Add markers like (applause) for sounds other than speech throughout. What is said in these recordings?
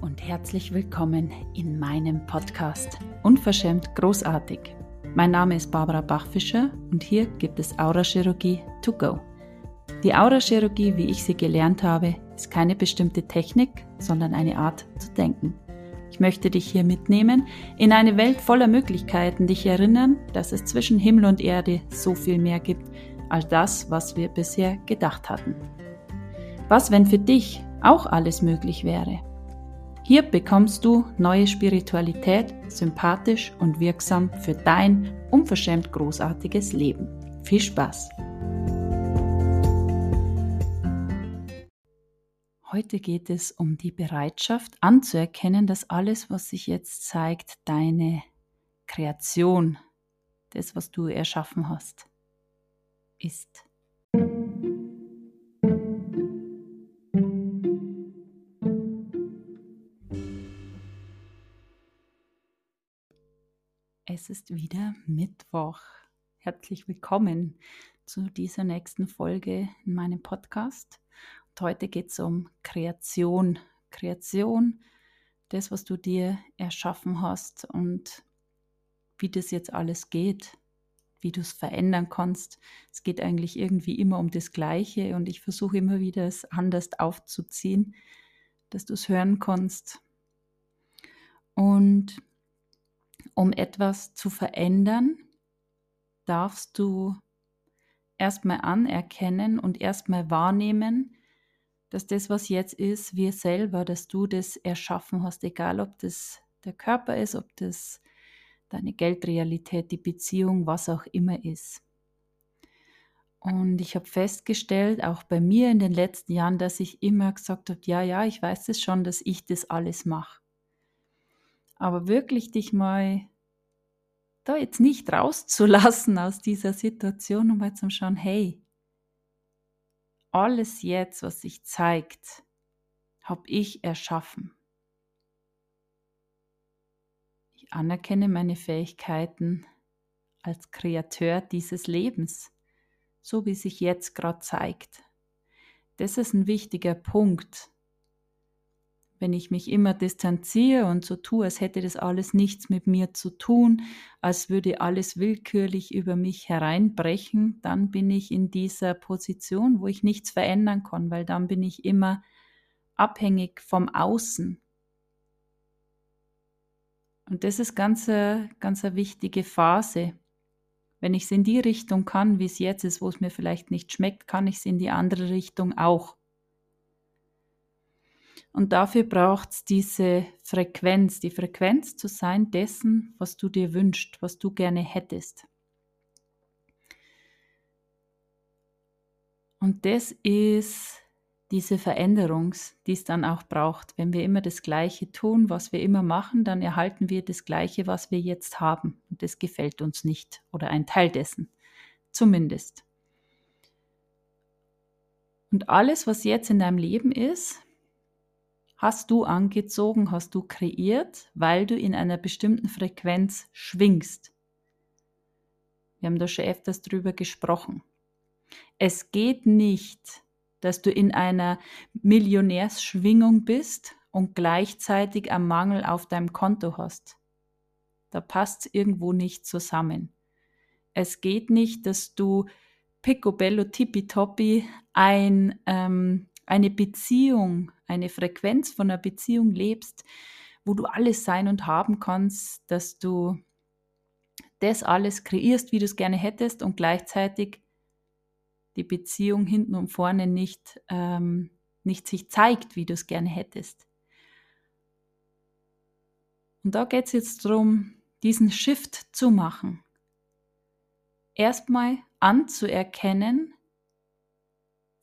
und herzlich willkommen in meinem Podcast Unverschämt großartig. Mein Name ist Barbara Bachfischer und hier gibt es Aurachirurgie to go. Die Aurachirurgie, wie ich sie gelernt habe, ist keine bestimmte Technik, sondern eine Art zu denken. Ich möchte dich hier mitnehmen in eine Welt voller Möglichkeiten, dich erinnern, dass es zwischen Himmel und Erde so viel mehr gibt als das, was wir bisher gedacht hatten. Was, wenn für dich auch alles möglich wäre? Hier bekommst du neue Spiritualität, sympathisch und wirksam für dein unverschämt großartiges Leben. Viel Spaß! Heute geht es um die Bereitschaft anzuerkennen, dass alles, was sich jetzt zeigt, deine Kreation, das, was du erschaffen hast, ist. Es ist wieder Mittwoch. Herzlich willkommen zu dieser nächsten Folge in meinem Podcast. Und heute geht es um Kreation. Kreation, das, was du dir erschaffen hast und wie das jetzt alles geht, wie du es verändern kannst. Es geht eigentlich irgendwie immer um das Gleiche und ich versuche immer wieder es anders aufzuziehen, dass du es hören kannst. Und um etwas zu verändern, darfst du erstmal anerkennen und erstmal wahrnehmen, dass das, was jetzt ist, wir selber, dass du das erschaffen hast, egal ob das der Körper ist, ob das deine Geldrealität, die Beziehung, was auch immer ist. Und ich habe festgestellt, auch bei mir in den letzten Jahren, dass ich immer gesagt habe, ja, ja, ich weiß es schon, dass ich das alles mache. Aber wirklich dich mal da jetzt nicht rauszulassen (laughs) aus dieser Situation und mal zu schauen, hey, alles jetzt, was sich zeigt, habe ich erschaffen. Ich anerkenne meine Fähigkeiten als Kreateur dieses Lebens, so wie sich jetzt gerade zeigt. Das ist ein wichtiger Punkt, wenn ich mich immer distanziere und so tue, als hätte das alles nichts mit mir zu tun, als würde alles willkürlich über mich hereinbrechen, dann bin ich in dieser Position, wo ich nichts verändern kann, weil dann bin ich immer abhängig vom Außen. Und das ist ganz, ganz eine wichtige Phase. Wenn ich es in die Richtung kann, wie es jetzt ist, wo es mir vielleicht nicht schmeckt, kann ich es in die andere Richtung auch. Und dafür braucht es diese Frequenz, die Frequenz zu sein dessen, was du dir wünschst, was du gerne hättest. Und das ist diese Veränderung, die es dann auch braucht. Wenn wir immer das Gleiche tun, was wir immer machen, dann erhalten wir das Gleiche, was wir jetzt haben. Und das gefällt uns nicht oder ein Teil dessen, zumindest. Und alles, was jetzt in deinem Leben ist, hast du angezogen, hast du kreiert, weil du in einer bestimmten Frequenz schwingst. Wir haben da schon öfters drüber gesprochen. Es geht nicht, dass du in einer Millionärsschwingung bist und gleichzeitig einen Mangel auf deinem Konto hast. Da passt es irgendwo nicht zusammen. Es geht nicht, dass du picobello tippitoppi ein ähm, eine Beziehung, eine Frequenz von einer Beziehung lebst, wo du alles sein und haben kannst, dass du das alles kreierst, wie du es gerne hättest und gleichzeitig die Beziehung hinten und vorne nicht, ähm, nicht sich zeigt, wie du es gerne hättest. Und da geht es jetzt darum, diesen Shift zu machen. Erstmal anzuerkennen,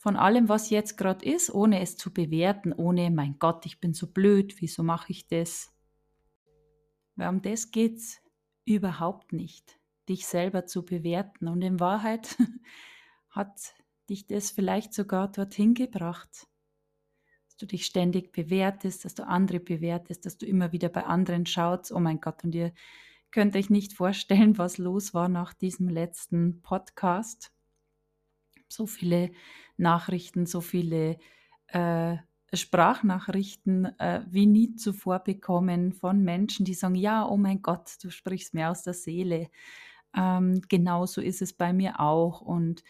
von allem, was jetzt gerade ist, ohne es zu bewerten, ohne, mein Gott, ich bin so blöd, wieso mache ich das? Weil um das geht es überhaupt nicht, dich selber zu bewerten. Und in Wahrheit (laughs) hat dich das vielleicht sogar dorthin gebracht, dass du dich ständig bewertest, dass du andere bewertest, dass du immer wieder bei anderen schaust, oh mein Gott, und ihr könnt euch nicht vorstellen, was los war nach diesem letzten Podcast so viele Nachrichten, so viele äh, Sprachnachrichten äh, wie nie zuvor bekommen von Menschen, die sagen, ja, oh mein Gott, du sprichst mir aus der Seele. Ähm, genauso ist es bei mir auch. Und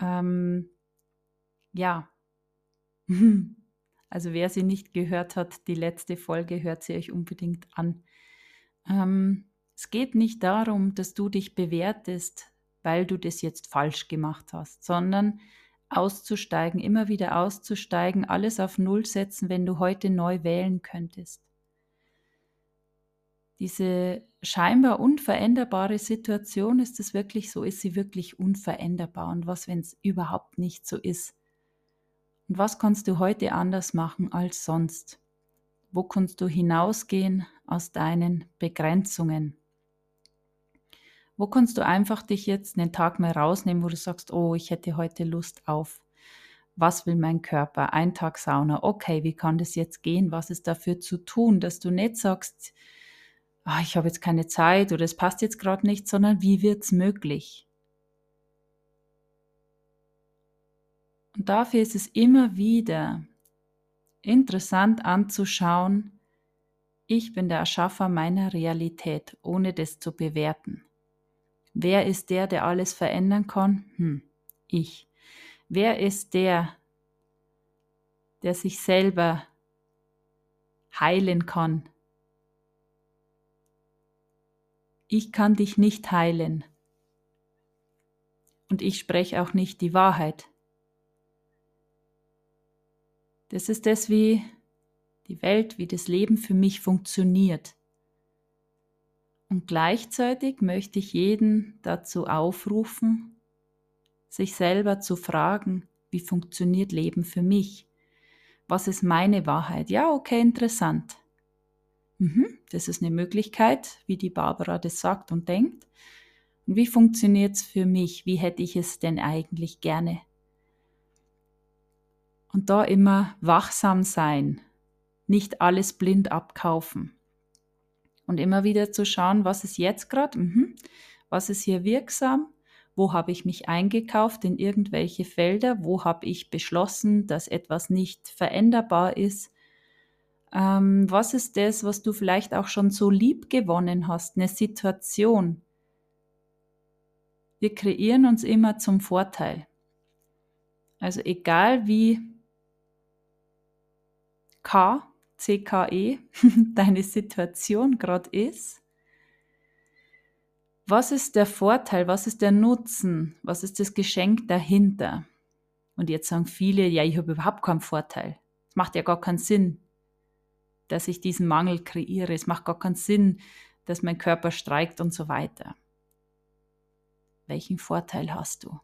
ähm, ja, (laughs) also wer sie nicht gehört hat, die letzte Folge hört sie euch unbedingt an. Ähm, es geht nicht darum, dass du dich bewertest, weil du das jetzt falsch gemacht hast, sondern auszusteigen, immer wieder auszusteigen, alles auf Null setzen, wenn du heute neu wählen könntest. Diese scheinbar unveränderbare Situation, ist es wirklich so? Ist sie wirklich unveränderbar? Und was, wenn es überhaupt nicht so ist? Und was kannst du heute anders machen als sonst? Wo kannst du hinausgehen aus deinen Begrenzungen? Wo kannst du einfach dich jetzt einen Tag mal rausnehmen, wo du sagst, oh, ich hätte heute Lust auf, was will mein Körper? Ein Tag Sauna, okay, wie kann das jetzt gehen? Was ist dafür zu tun, dass du nicht sagst, oh, ich habe jetzt keine Zeit oder es passt jetzt gerade nicht, sondern wie wird es möglich? Und dafür ist es immer wieder interessant anzuschauen, ich bin der Erschaffer meiner Realität, ohne das zu bewerten. Wer ist der, der alles verändern kann? Hm, ich. Wer ist der, der sich selber heilen kann? Ich kann dich nicht heilen. Und ich spreche auch nicht die Wahrheit. Das ist das, wie die Welt, wie das Leben für mich funktioniert. Und gleichzeitig möchte ich jeden dazu aufrufen, sich selber zu fragen, wie funktioniert Leben für mich? Was ist meine Wahrheit? Ja, okay, interessant. Mhm, das ist eine Möglichkeit, wie die Barbara das sagt und denkt. Und wie funktioniert es für mich? Wie hätte ich es denn eigentlich gerne? Und da immer wachsam sein, nicht alles blind abkaufen. Und immer wieder zu schauen, was ist jetzt gerade, mhm. was ist hier wirksam, wo habe ich mich eingekauft in irgendwelche Felder, wo habe ich beschlossen, dass etwas nicht veränderbar ist. Ähm, was ist das, was du vielleicht auch schon so lieb gewonnen hast, eine Situation. Wir kreieren uns immer zum Vorteil. Also egal wie K CKE (laughs) deine Situation gerade ist. Was ist der Vorteil? Was ist der Nutzen? Was ist das Geschenk dahinter? Und jetzt sagen viele, ja, ich habe überhaupt keinen Vorteil. Es macht ja gar keinen Sinn, dass ich diesen Mangel kreiere. Es macht gar keinen Sinn, dass mein Körper streikt und so weiter. Welchen Vorteil hast du?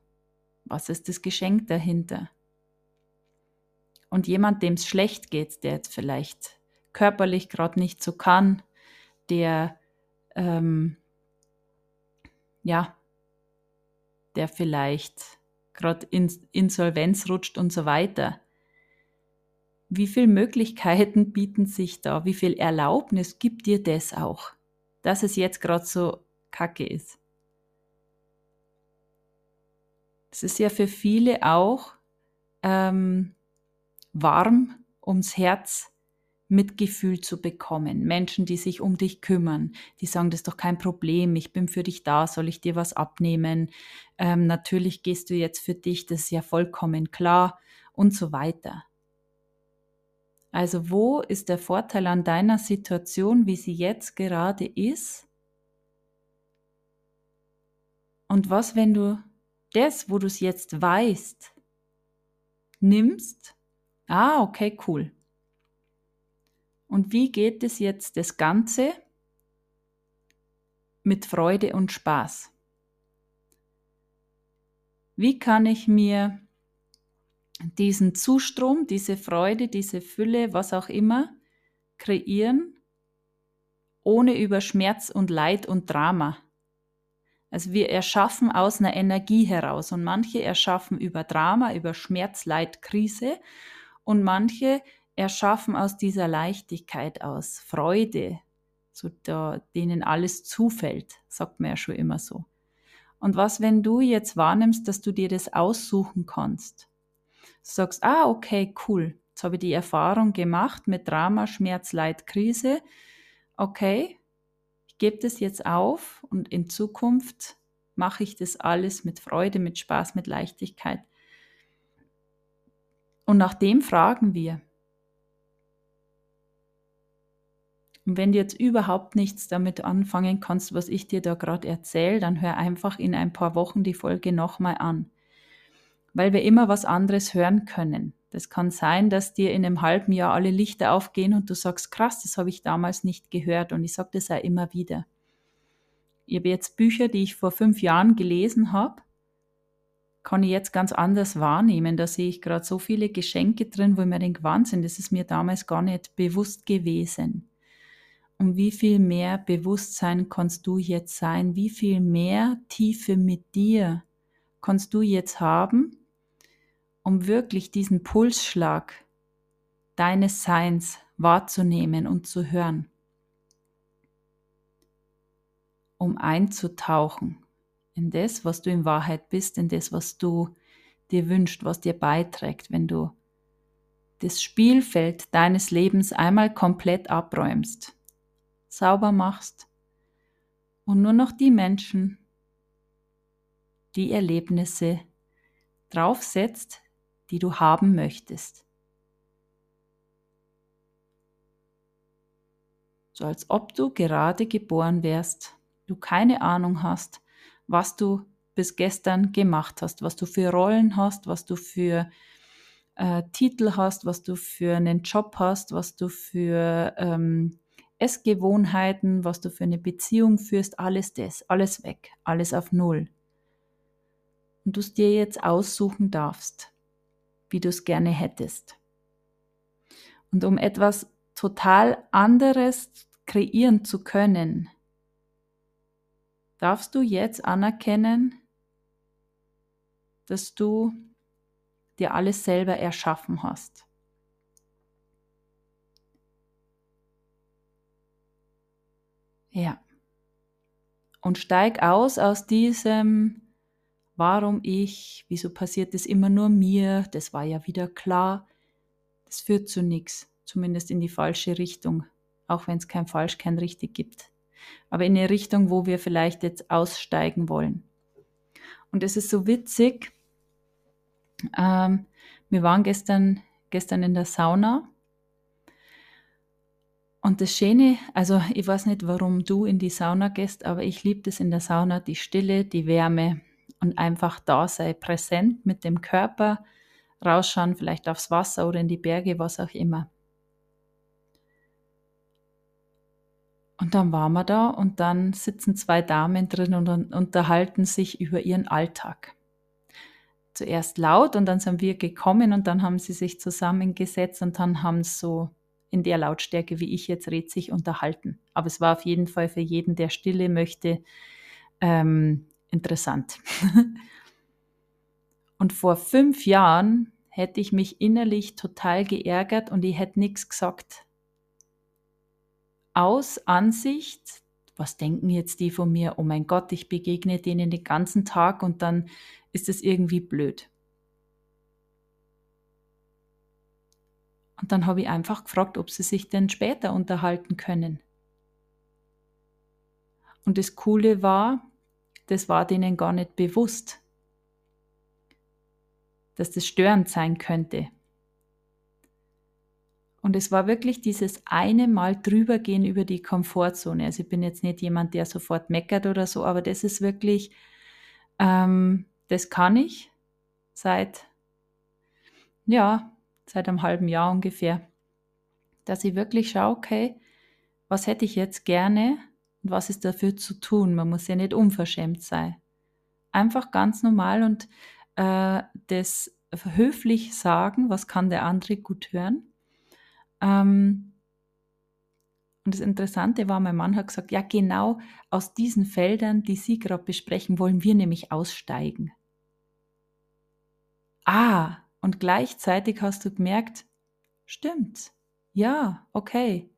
Was ist das Geschenk dahinter? Und jemand, dem es schlecht geht, der jetzt vielleicht körperlich gerade nicht so kann, der ähm, ja, der vielleicht gerade in Insolvenz rutscht und so weiter. Wie viele Möglichkeiten (laughs) bieten sich da? Wie viel Erlaubnis gibt dir das auch, dass es jetzt gerade so kacke ist? Es ist ja für viele auch ähm, warm ums Herz Mitgefühl zu bekommen. Menschen, die sich um dich kümmern, die sagen, das ist doch kein Problem, ich bin für dich da, soll ich dir was abnehmen? Ähm, natürlich gehst du jetzt für dich, das ist ja vollkommen klar und so weiter. Also wo ist der Vorteil an deiner Situation, wie sie jetzt gerade ist? Und was, wenn du das, wo du es jetzt weißt, nimmst Ah, okay, cool. Und wie geht es jetzt das Ganze mit Freude und Spaß? Wie kann ich mir diesen Zustrom, diese Freude, diese Fülle, was auch immer, kreieren, ohne über Schmerz und Leid und Drama? Also wir erschaffen aus einer Energie heraus und manche erschaffen über Drama, über Schmerz, Leid, Krise und manche erschaffen aus dieser Leichtigkeit, aus Freude, so da, denen alles zufällt, sagt man ja schon immer so. Und was, wenn du jetzt wahrnimmst, dass du dir das aussuchen kannst? Du sagst, ah, okay, cool. Jetzt habe ich die Erfahrung gemacht mit Drama, Schmerz, Leid, Krise. Okay, ich gebe das jetzt auf und in Zukunft mache ich das alles mit Freude, mit Spaß, mit Leichtigkeit. Und nach dem fragen wir. Und wenn du jetzt überhaupt nichts damit anfangen kannst, was ich dir da gerade erzähle, dann hör einfach in ein paar Wochen die Folge nochmal an. Weil wir immer was anderes hören können. Das kann sein, dass dir in einem halben Jahr alle Lichter aufgehen und du sagst, krass, das habe ich damals nicht gehört. Und ich sage das auch immer wieder. Ich habe jetzt Bücher, die ich vor fünf Jahren gelesen habe, kann ich jetzt ganz anders wahrnehmen. Da sehe ich gerade so viele Geschenke drin, wo ich mir denke, Wahnsinn, das ist mir damals gar nicht bewusst gewesen. Und wie viel mehr Bewusstsein kannst du jetzt sein? Wie viel mehr Tiefe mit dir kannst du jetzt haben, um wirklich diesen Pulsschlag deines Seins wahrzunehmen und zu hören? um einzutauchen in das, was du in Wahrheit bist, in das, was du dir wünscht, was dir beiträgt, wenn du das Spielfeld deines Lebens einmal komplett abräumst, sauber machst und nur noch die Menschen, die Erlebnisse draufsetzt, die du haben möchtest. So als ob du gerade geboren wärst du keine Ahnung hast, was du bis gestern gemacht hast, was du für Rollen hast, was du für äh, Titel hast, was du für einen Job hast, was du für ähm, Essgewohnheiten, was du für eine Beziehung führst, alles das, alles weg, alles auf Null. Und du es dir jetzt aussuchen darfst, wie du es gerne hättest. Und um etwas total anderes kreieren zu können, darfst du jetzt anerkennen, dass du dir alles selber erschaffen hast. Ja. Und steig aus aus diesem, warum ich, wieso passiert das immer nur mir, das war ja wieder klar. Das führt zu nichts, zumindest in die falsche Richtung, auch wenn es kein falsch, kein richtig gibt aber in eine Richtung, wo wir vielleicht jetzt aussteigen wollen. Und es ist so witzig. Ähm, wir waren gestern, gestern in der Sauna. Und das Schöne, also ich weiß nicht, warum du in die Sauna gehst, aber ich liebe das in der Sauna, die Stille, die Wärme und einfach da sei, präsent mit dem Körper, rausschauen, vielleicht aufs Wasser oder in die Berge, was auch immer. Und dann waren wir da und dann sitzen zwei Damen drin und unterhalten sich über ihren Alltag. Zuerst laut und dann sind wir gekommen und dann haben sie sich zusammengesetzt und dann haben sie so in der Lautstärke, wie ich jetzt rede, sich unterhalten. Aber es war auf jeden Fall für jeden, der Stille möchte, ähm, interessant. (laughs) und vor fünf Jahren hätte ich mich innerlich total geärgert und ich hätte nichts gesagt aus Ansicht, was denken jetzt die von mir? Oh mein Gott, ich begegne denen den ganzen Tag und dann ist es irgendwie blöd. Und dann habe ich einfach gefragt, ob sie sich denn später unterhalten können. Und das Coole war, das war denen gar nicht bewusst, dass das störend sein könnte. Und es war wirklich dieses eine Mal drübergehen über die Komfortzone. Also ich bin jetzt nicht jemand, der sofort meckert oder so, aber das ist wirklich, ähm, das kann ich seit, ja, seit einem halben Jahr ungefähr, dass ich wirklich schaue, okay, was hätte ich jetzt gerne und was ist dafür zu tun? Man muss ja nicht unverschämt sein. Einfach ganz normal und äh, das höflich sagen, was kann der andere gut hören ähm, und das Interessante war, mein Mann hat gesagt, ja genau aus diesen Feldern, die Sie gerade besprechen, wollen wir nämlich aussteigen. Ah, und gleichzeitig hast du gemerkt, stimmt, ja, okay.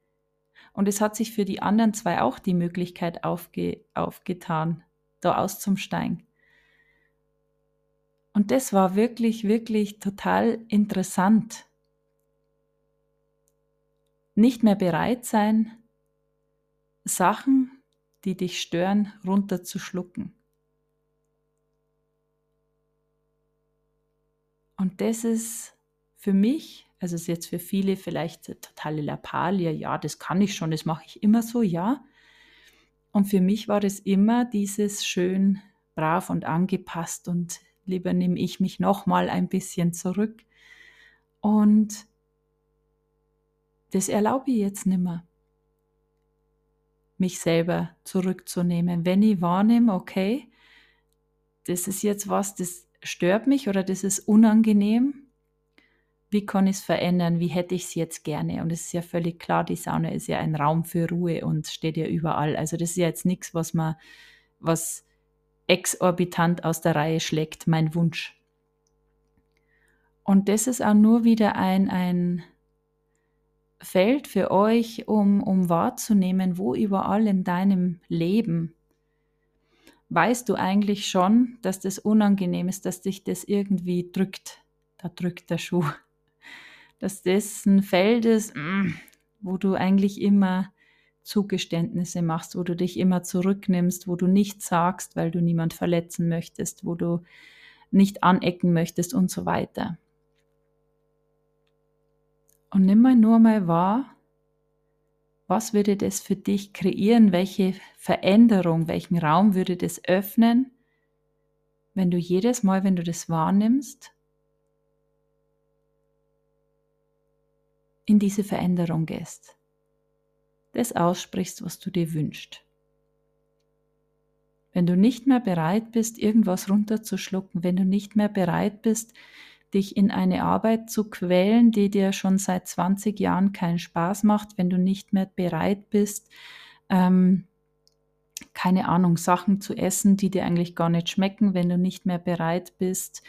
Und es hat sich für die anderen zwei auch die Möglichkeit aufge aufgetan, da auszusteigen. Und das war wirklich, wirklich total interessant nicht mehr bereit sein, Sachen, die dich stören, runterzuschlucken. Und das ist für mich, also ist jetzt für viele vielleicht totale Lappalie, ja, das kann ich schon, das mache ich immer so, ja. Und für mich war das immer dieses schön brav und angepasst und lieber nehme ich mich noch mal ein bisschen zurück. Und das erlaube ich jetzt nimmer, mich selber zurückzunehmen. Wenn ich wahrnehme, okay, das ist jetzt was, das stört mich oder das ist unangenehm, wie kann ich es verändern, wie hätte ich es jetzt gerne? Und es ist ja völlig klar, die Sauna ist ja ein Raum für Ruhe und steht ja überall. Also das ist ja jetzt nichts, was man, was exorbitant aus der Reihe schlägt, mein Wunsch. Und das ist auch nur wieder ein, ein Feld für euch, um, um wahrzunehmen, wo überall in deinem Leben weißt du eigentlich schon, dass das unangenehm ist, dass dich das irgendwie drückt. Da drückt der Schuh. (laughs) Dass das ein Feld ist, mm, wo du eigentlich immer Zugeständnisse machst, wo du dich immer zurücknimmst, wo du nichts sagst, weil du niemand verletzen möchtest, wo du nicht anecken möchtest und so weiter. Und nimm mal nur mal wahr, was würde das für dich kreieren? Welche Veränderung, welchen Raum würde das öffnen, wenn du jedes Mal, wenn du das wahrnimmst, in diese Veränderung gehst? Das aussprichst, was du dir wünschst. Wenn du nicht mehr bereit bist, irgendwas runterzuschlucken, wenn du nicht mehr bereit bist, dich in eine Arbeit zu quälen, die dir schon seit 20 Jahren keinen Spaß macht, wenn du nicht mehr bereit bist, ähm, keine Ahnung, Sachen zu essen, die dir eigentlich gar nicht schmecken, wenn du nicht mehr bereit bist,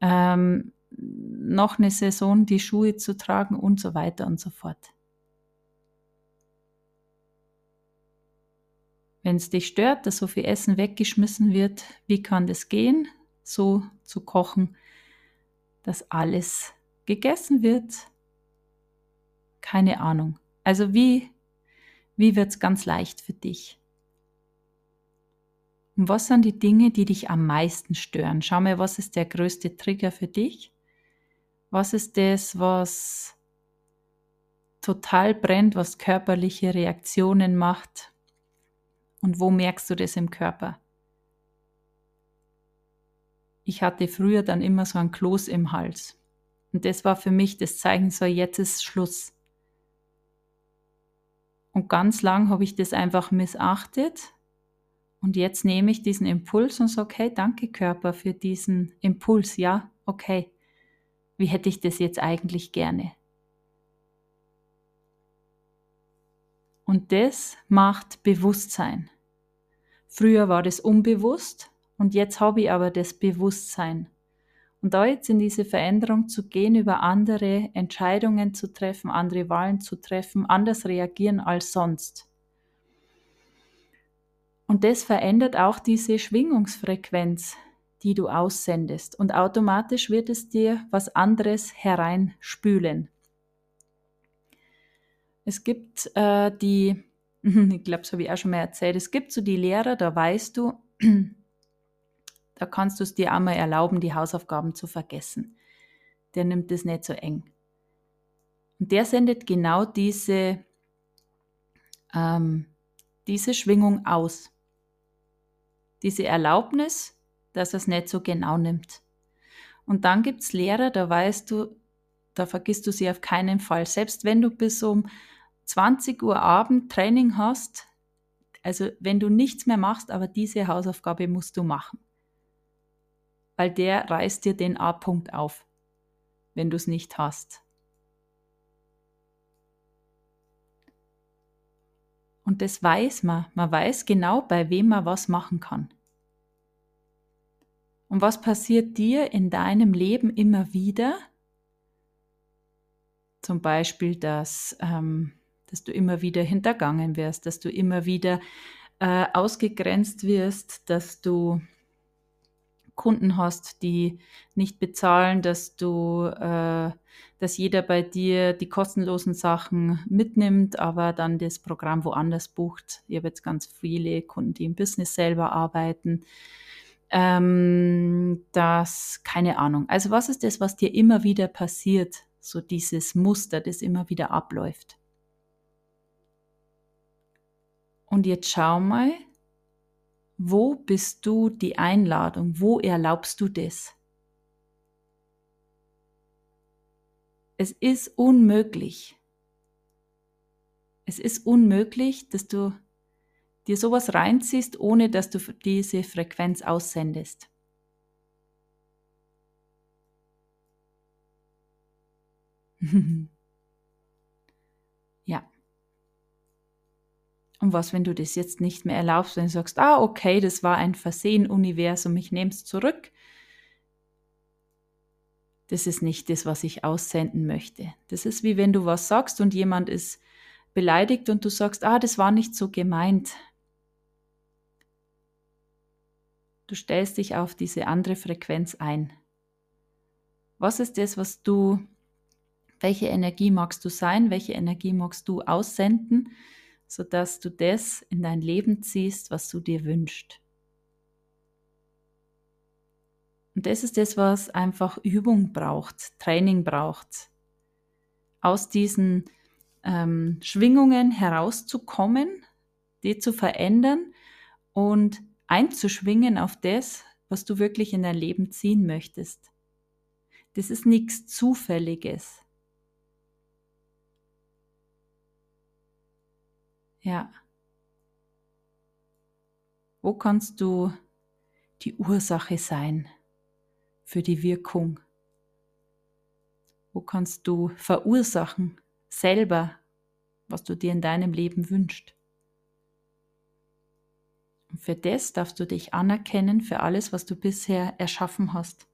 ähm, noch eine Saison die Schuhe zu tragen und so weiter und so fort. Wenn es dich stört, dass so viel Essen weggeschmissen wird, wie kann das gehen, so zu kochen, dass alles gegessen wird? Keine Ahnung. Also wie, wie wird es ganz leicht für dich? Und was sind die Dinge, die dich am meisten stören? Schau mal, was ist der größte Trigger für dich? Was ist das, was total brennt, was körperliche Reaktionen macht? Und wo merkst du das im Körper? Ich hatte früher dann immer so ein Kloß im Hals. Und das war für mich das Zeichen, so jetzt ist Schluss. Und ganz lang habe ich das einfach missachtet. Und jetzt nehme ich diesen Impuls und sage, okay, danke Körper für diesen Impuls. Ja, okay. Wie hätte ich das jetzt eigentlich gerne? Und das macht Bewusstsein. Früher war das unbewusst und jetzt habe ich aber das Bewusstsein. Und da jetzt in diese Veränderung zu gehen, über andere Entscheidungen zu treffen, andere Wahlen zu treffen, anders reagieren als sonst. Und das verändert auch diese Schwingungsfrequenz, die du aussendest. Und automatisch wird es dir was anderes hereinspülen. Es gibt äh, die, (laughs) ich glaube, das habe ich auch schon mal erzählt, es gibt so die Lehrer, da weißt du, da kannst du es dir einmal erlauben, die Hausaufgaben zu vergessen. Der nimmt es nicht so eng. Und der sendet genau diese, ähm, diese Schwingung aus. Diese Erlaubnis, dass er es nicht so genau nimmt. Und dann gibt es Lehrer, da weißt du, da vergisst du sie auf keinen Fall. Selbst wenn du bis um 20 Uhr Abend Training hast, also wenn du nichts mehr machst, aber diese Hausaufgabe musst du machen weil der reißt dir den A-Punkt auf, wenn du es nicht hast. Und das weiß man. Man weiß genau, bei wem man was machen kann. Und was passiert dir in deinem Leben immer wieder? Zum Beispiel, dass, ähm, dass du immer wieder hintergangen wirst, dass du immer wieder äh, ausgegrenzt wirst, dass du Kunden hast, die nicht bezahlen, dass du, äh, dass jeder bei dir die kostenlosen Sachen mitnimmt, aber dann das Programm woanders bucht. Ich habe jetzt ganz viele Kunden, die im Business selber arbeiten. Ähm, das, keine Ahnung. Also was ist das, was dir immer wieder passiert? So dieses Muster, das immer wieder abläuft. Und jetzt schau mal, wo bist du die Einladung? Wo erlaubst du das? Es ist unmöglich. Es ist unmöglich, dass du dir sowas reinziehst, ohne dass du diese Frequenz aussendest. (laughs) ja. Und was, wenn du das jetzt nicht mehr erlaubst, wenn du sagst, ah, okay, das war ein Versehen, Universum, ich nehme es zurück. Das ist nicht das, was ich aussenden möchte. Das ist wie wenn du was sagst und jemand ist beleidigt und du sagst, ah, das war nicht so gemeint. Du stellst dich auf diese andere Frequenz ein. Was ist das, was du, welche Energie magst du sein, welche Energie magst du aussenden? Sodass du das in dein Leben ziehst, was du dir wünschst. Und das ist das, was einfach Übung braucht, Training braucht. Aus diesen ähm, Schwingungen herauszukommen, die zu verändern und einzuschwingen auf das, was du wirklich in dein Leben ziehen möchtest. Das ist nichts Zufälliges. Ja. Wo kannst du die Ursache sein für die Wirkung? Wo kannst du verursachen selber, was du dir in deinem Leben wünschst? Und für das darfst du dich anerkennen, für alles, was du bisher erschaffen hast,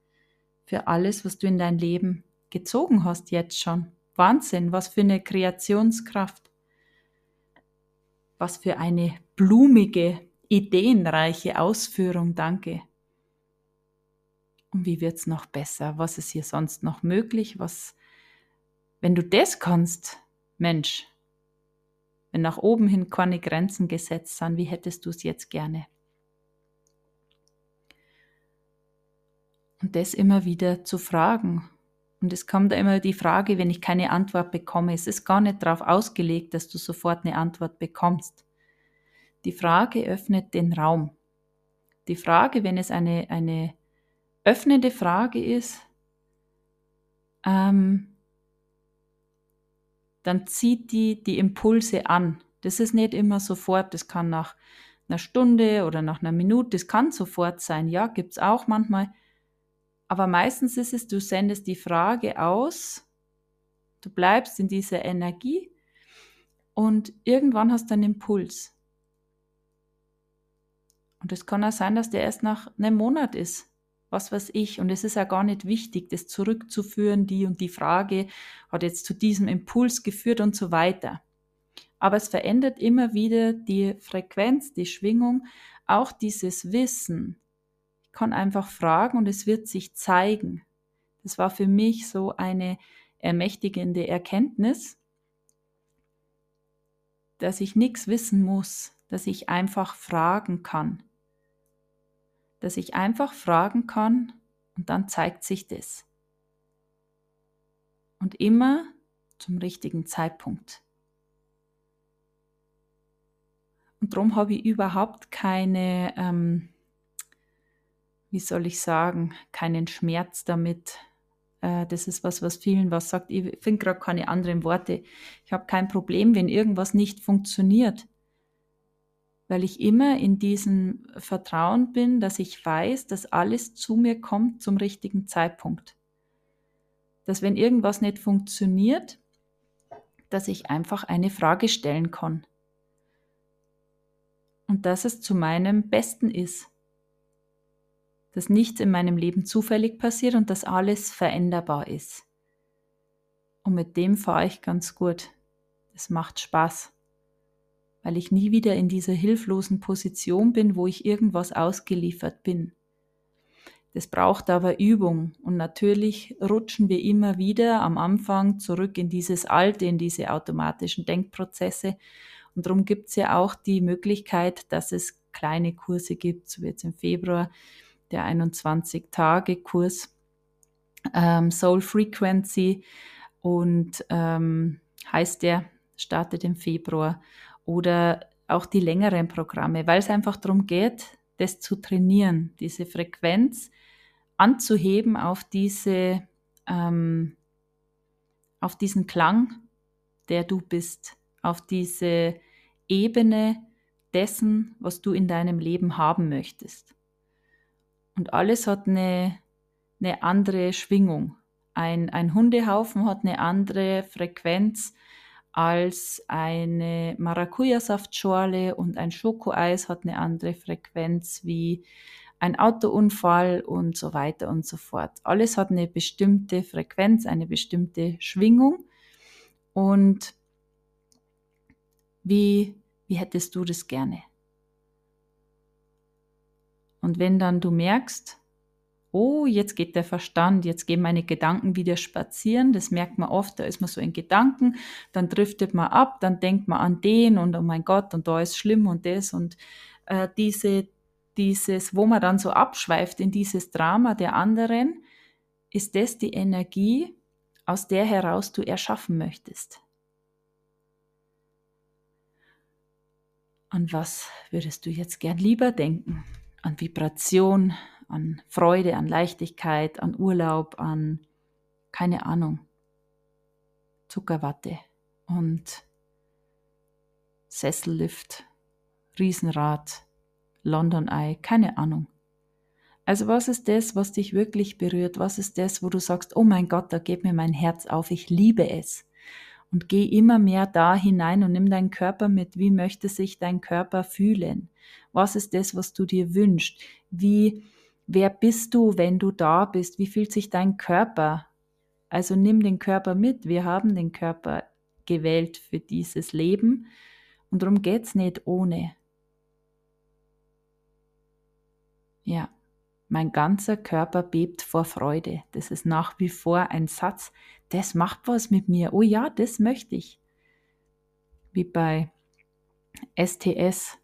für alles, was du in dein Leben gezogen hast jetzt schon. Wahnsinn, was für eine Kreationskraft. Was für eine blumige, ideenreiche Ausführung, danke. Und wie wird's noch besser? Was ist hier sonst noch möglich? Was, wenn du das kannst, Mensch, wenn nach oben hin keine Grenzen gesetzt sind, wie hättest du es jetzt gerne? Und das immer wieder zu fragen. Und es kommt immer die Frage, wenn ich keine Antwort bekomme, es ist gar nicht darauf ausgelegt, dass du sofort eine Antwort bekommst. Die Frage öffnet den Raum. Die Frage, wenn es eine, eine öffnende Frage ist, ähm, dann zieht die die Impulse an. Das ist nicht immer sofort, das kann nach einer Stunde oder nach einer Minute, das kann sofort sein, ja, gibt es auch manchmal. Aber meistens ist es, du sendest die Frage aus, du bleibst in dieser Energie und irgendwann hast du einen Impuls. Und es kann auch sein, dass der erst nach einem Monat ist. Was weiß ich. Und es ist ja gar nicht wichtig, das zurückzuführen, die und die Frage hat jetzt zu diesem Impuls geführt und so weiter. Aber es verändert immer wieder die Frequenz, die Schwingung, auch dieses Wissen, kann einfach fragen und es wird sich zeigen. Das war für mich so eine ermächtigende Erkenntnis, dass ich nichts wissen muss, dass ich einfach fragen kann. Dass ich einfach fragen kann und dann zeigt sich das. Und immer zum richtigen Zeitpunkt. Und darum habe ich überhaupt keine ähm, wie soll ich sagen, keinen Schmerz damit. Äh, das ist was, was vielen was sagt. Ich finde gerade keine anderen Worte. Ich habe kein Problem, wenn irgendwas nicht funktioniert, weil ich immer in diesem Vertrauen bin, dass ich weiß, dass alles zu mir kommt zum richtigen Zeitpunkt. Dass wenn irgendwas nicht funktioniert, dass ich einfach eine Frage stellen kann. Und dass es zu meinem Besten ist dass nichts in meinem Leben zufällig passiert und dass alles veränderbar ist. Und mit dem fahre ich ganz gut. Es macht Spaß, weil ich nie wieder in dieser hilflosen Position bin, wo ich irgendwas ausgeliefert bin. Das braucht aber Übung und natürlich rutschen wir immer wieder am Anfang zurück in dieses Alte, in diese automatischen Denkprozesse. Und darum gibt es ja auch die Möglichkeit, dass es kleine Kurse gibt, so wie jetzt im Februar der 21-Tage-Kurs ähm, Soul Frequency und ähm, heißt der, startet im Februar. Oder auch die längeren Programme, weil es einfach darum geht, das zu trainieren, diese Frequenz anzuheben auf diese, ähm, auf diesen Klang, der du bist, auf diese Ebene dessen, was du in deinem Leben haben möchtest. Und alles hat eine, eine andere Schwingung. Ein, ein Hundehaufen hat eine andere Frequenz als eine Maracuja-Saftschorle und ein Schokoeis hat eine andere Frequenz wie ein Autounfall und so weiter und so fort. Alles hat eine bestimmte Frequenz, eine bestimmte Schwingung. Und wie, wie hättest du das gerne? Und wenn dann du merkst, oh, jetzt geht der Verstand, jetzt gehen meine Gedanken wieder spazieren, das merkt man oft, da ist man so in Gedanken, dann driftet man ab, dann denkt man an den und oh mein Gott, und da ist schlimm und das und äh, diese, dieses, wo man dann so abschweift in dieses Drama der anderen, ist das die Energie, aus der heraus du erschaffen möchtest. An was würdest du jetzt gern lieber denken? An Vibration, an Freude, an Leichtigkeit, an Urlaub, an keine Ahnung, Zuckerwatte und Sessellift, Riesenrad, London Eye, keine Ahnung. Also was ist das, was dich wirklich berührt? Was ist das, wo du sagst, oh mein Gott, da geht mir mein Herz auf, ich liebe es. Und geh immer mehr da hinein und nimm deinen Körper mit. Wie möchte sich dein Körper fühlen? Was ist das, was du dir wünschst? Wie wer bist du, wenn du da bist? Wie fühlt sich dein Körper? Also nimm den Körper mit. Wir haben den Körper gewählt für dieses Leben und darum geht's nicht ohne. Ja, mein ganzer Körper bebt vor Freude. Das ist nach wie vor ein Satz, das macht was mit mir. Oh ja, das möchte ich. Wie bei STS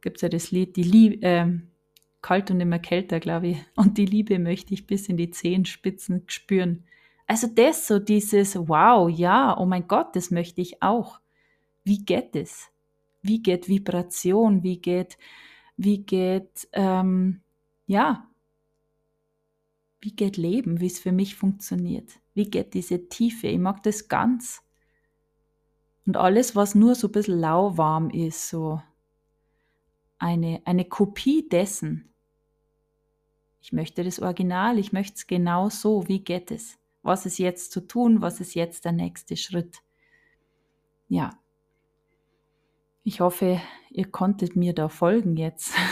gibt es ja das Lied, die Liebe, äh, kalt und immer kälter, glaube ich. Und die Liebe möchte ich bis in die Zehenspitzen spüren. Also das so dieses Wow, ja, oh mein Gott, das möchte ich auch. Wie geht es? Wie geht Vibration? Wie geht, wie geht, ähm, ja, wie geht Leben, wie es für mich funktioniert? Wie geht diese Tiefe? Ich mag das ganz. Und alles, was nur so ein bisschen lauwarm ist, so eine, eine Kopie dessen. Ich möchte das Original, ich möchte es genau so. Wie geht es? Was ist jetzt zu tun? Was ist jetzt der nächste Schritt? Ja. Ich hoffe, ihr konntet mir da folgen jetzt. (laughs)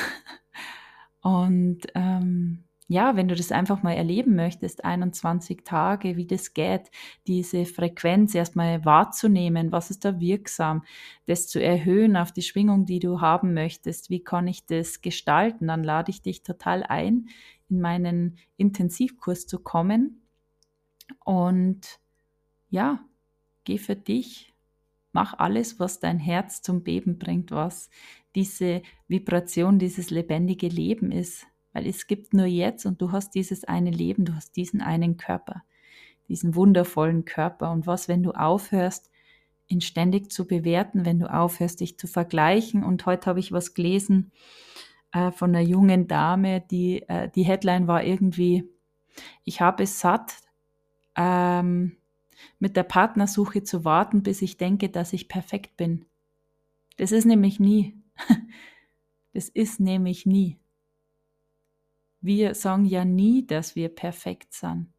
Und ähm, ja, wenn du das einfach mal erleben möchtest, 21 Tage, wie das geht, diese Frequenz erstmal wahrzunehmen, was ist da wirksam, das zu erhöhen auf die Schwingung, die du haben möchtest, wie kann ich das gestalten, dann lade ich dich total ein, in meinen Intensivkurs zu kommen. Und ja, geh für dich, mach alles, was dein Herz zum Beben bringt, was diese Vibration, dieses lebendige Leben ist weil es gibt nur jetzt und du hast dieses eine Leben, du hast diesen einen Körper, diesen wundervollen Körper. Und was, wenn du aufhörst, ihn ständig zu bewerten, wenn du aufhörst, dich zu vergleichen. Und heute habe ich was gelesen äh, von einer jungen Dame, die, äh, die Headline war irgendwie, ich habe es satt, ähm, mit der Partnersuche zu warten, bis ich denke, dass ich perfekt bin. Das ist nämlich nie. (laughs) Das ist nämlich nie. Wir sagen ja nie, dass wir perfekt sind.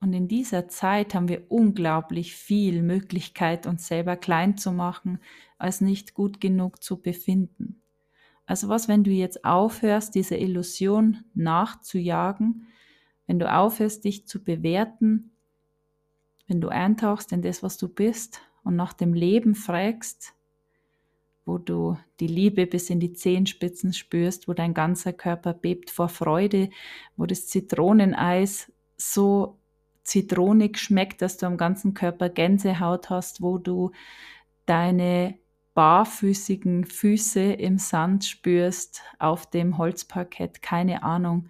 Und in dieser Zeit haben wir unglaublich viel Möglichkeit, uns selber klein zu machen, als nicht gut genug zu befinden. Also was, wenn du jetzt aufhörst, dieser Illusion nachzujagen, wenn du aufhörst, dich zu bewerten, wenn du eintauchst in das, was du bist und nach dem Leben fragst, wo du die Liebe bis in die Zehenspitzen spürst, wo dein ganzer Körper bebt vor Freude, wo das Zitroneneis so zitronig schmeckt, dass du am ganzen Körper Gänsehaut hast, wo du deine barfüßigen Füße im Sand spürst, auf dem Holzparkett, keine Ahnung,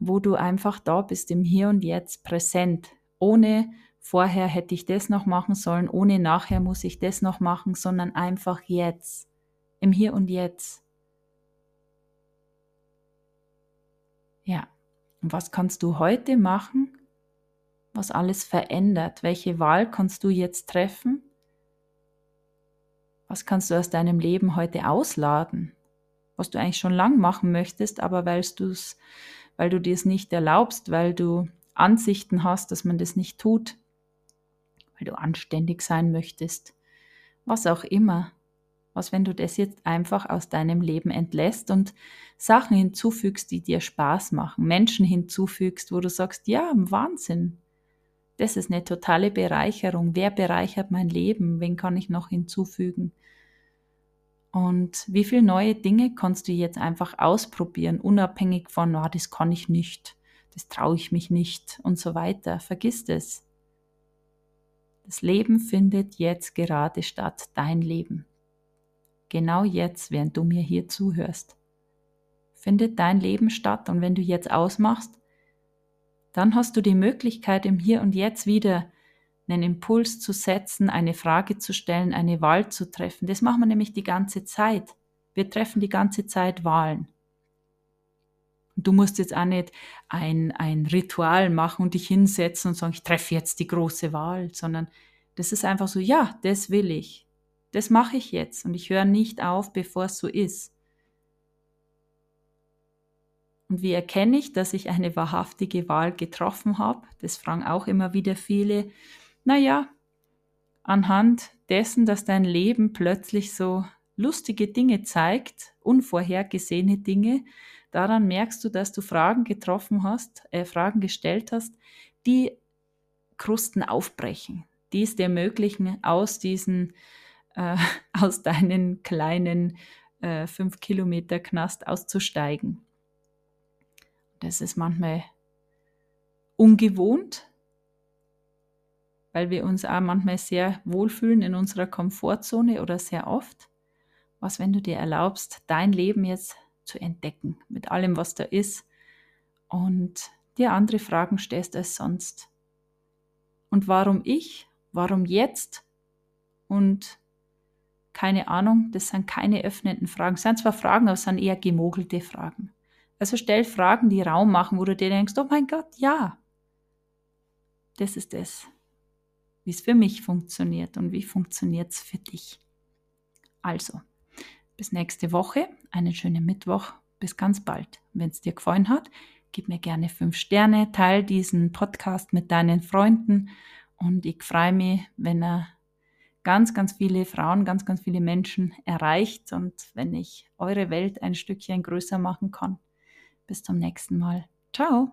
wo du einfach da bist, im Hier und Jetzt präsent, ohne vorher hätte ich das noch machen sollen, ohne nachher muss ich das noch machen, sondern einfach jetzt, im Hier und Jetzt. Ja, und was kannst du heute machen, was alles verändert? Welche Wahl kannst du jetzt treffen? Was kannst du aus deinem Leben heute ausladen? Was du eigentlich schon lang machen möchtest, aber weil, du's, weil du dir es nicht erlaubst, weil du Ansichten hast, dass man das nicht tut, weil du anständig sein möchtest, was auch immer. Was, wenn du das jetzt einfach aus deinem Leben entlässt und Sachen hinzufügst, die dir Spaß machen, Menschen hinzufügst, wo du sagst, ja, Wahnsinn. Das ist eine totale Bereicherung. Wer bereichert mein Leben? Wen kann ich noch hinzufügen? Und wie viele neue Dinge kannst du jetzt einfach ausprobieren, unabhängig von, oh, das kann ich nicht, das traue ich mich nicht und so weiter. Vergiss es. Das Leben findet jetzt gerade statt, dein Leben. Genau jetzt, während du mir hier zuhörst. Findet dein Leben statt und wenn du jetzt ausmachst, dann hast du die Möglichkeit im Hier und Jetzt wieder einen Impuls zu setzen, eine Frage zu stellen, eine Wahl zu treffen. Das machen wir nämlich die ganze Zeit. Wir treffen die ganze Zeit Wahlen. Du musst jetzt auch nicht ein, ein Ritual machen und dich hinsetzen und sagen, ich treffe jetzt die große Wahl, sondern das ist einfach so, ja, das will ich. Das mache ich jetzt und ich höre nicht auf, bevor es so ist. Und wie erkenne ich, dass ich eine wahrhaftige Wahl getroffen habe? Das fragen auch immer wieder viele. Naja, anhand dessen, dass dein Leben plötzlich so lustige Dinge zeigt, unvorhergesehene Dinge, Daran merkst du, dass du Fragen getroffen hast, äh, Fragen gestellt hast, die Krusten aufbrechen, die es dir ermöglichen, aus diesen, äh, (laughs) aus deinen kleinen äh, fünf Kilometer Knast auszusteigen. Das ist manchmal ungewohnt, weil wir uns auch manchmal sehr wohlfühlen in unserer Komfortzone oder sehr oft. Was, wenn du dir erlaubst, dein Leben jetzt zu entdecken, mit allem, was da ist und dir andere Fragen stellst als sonst. Und warum ich? Warum jetzt? Und keine Ahnung, das sind keine öffnenden Fragen. Das sind zwar Fragen, aber es sind eher gemogelte Fragen. Also stell Fragen, die Raum machen, wo du dir denkst, oh mein Gott, ja. Das ist es, wie es für mich funktioniert und wie funktioniert es für dich. Also, bis nächste Woche, einen schönen Mittwoch, bis ganz bald. Wenn es dir gefallen hat, gib mir gerne fünf Sterne, teile diesen Podcast mit deinen Freunden und ich freue mich, wenn er ganz, ganz viele Frauen, ganz, ganz viele Menschen erreicht und wenn ich eure Welt ein Stückchen größer machen kann. Bis zum nächsten Mal. Ciao.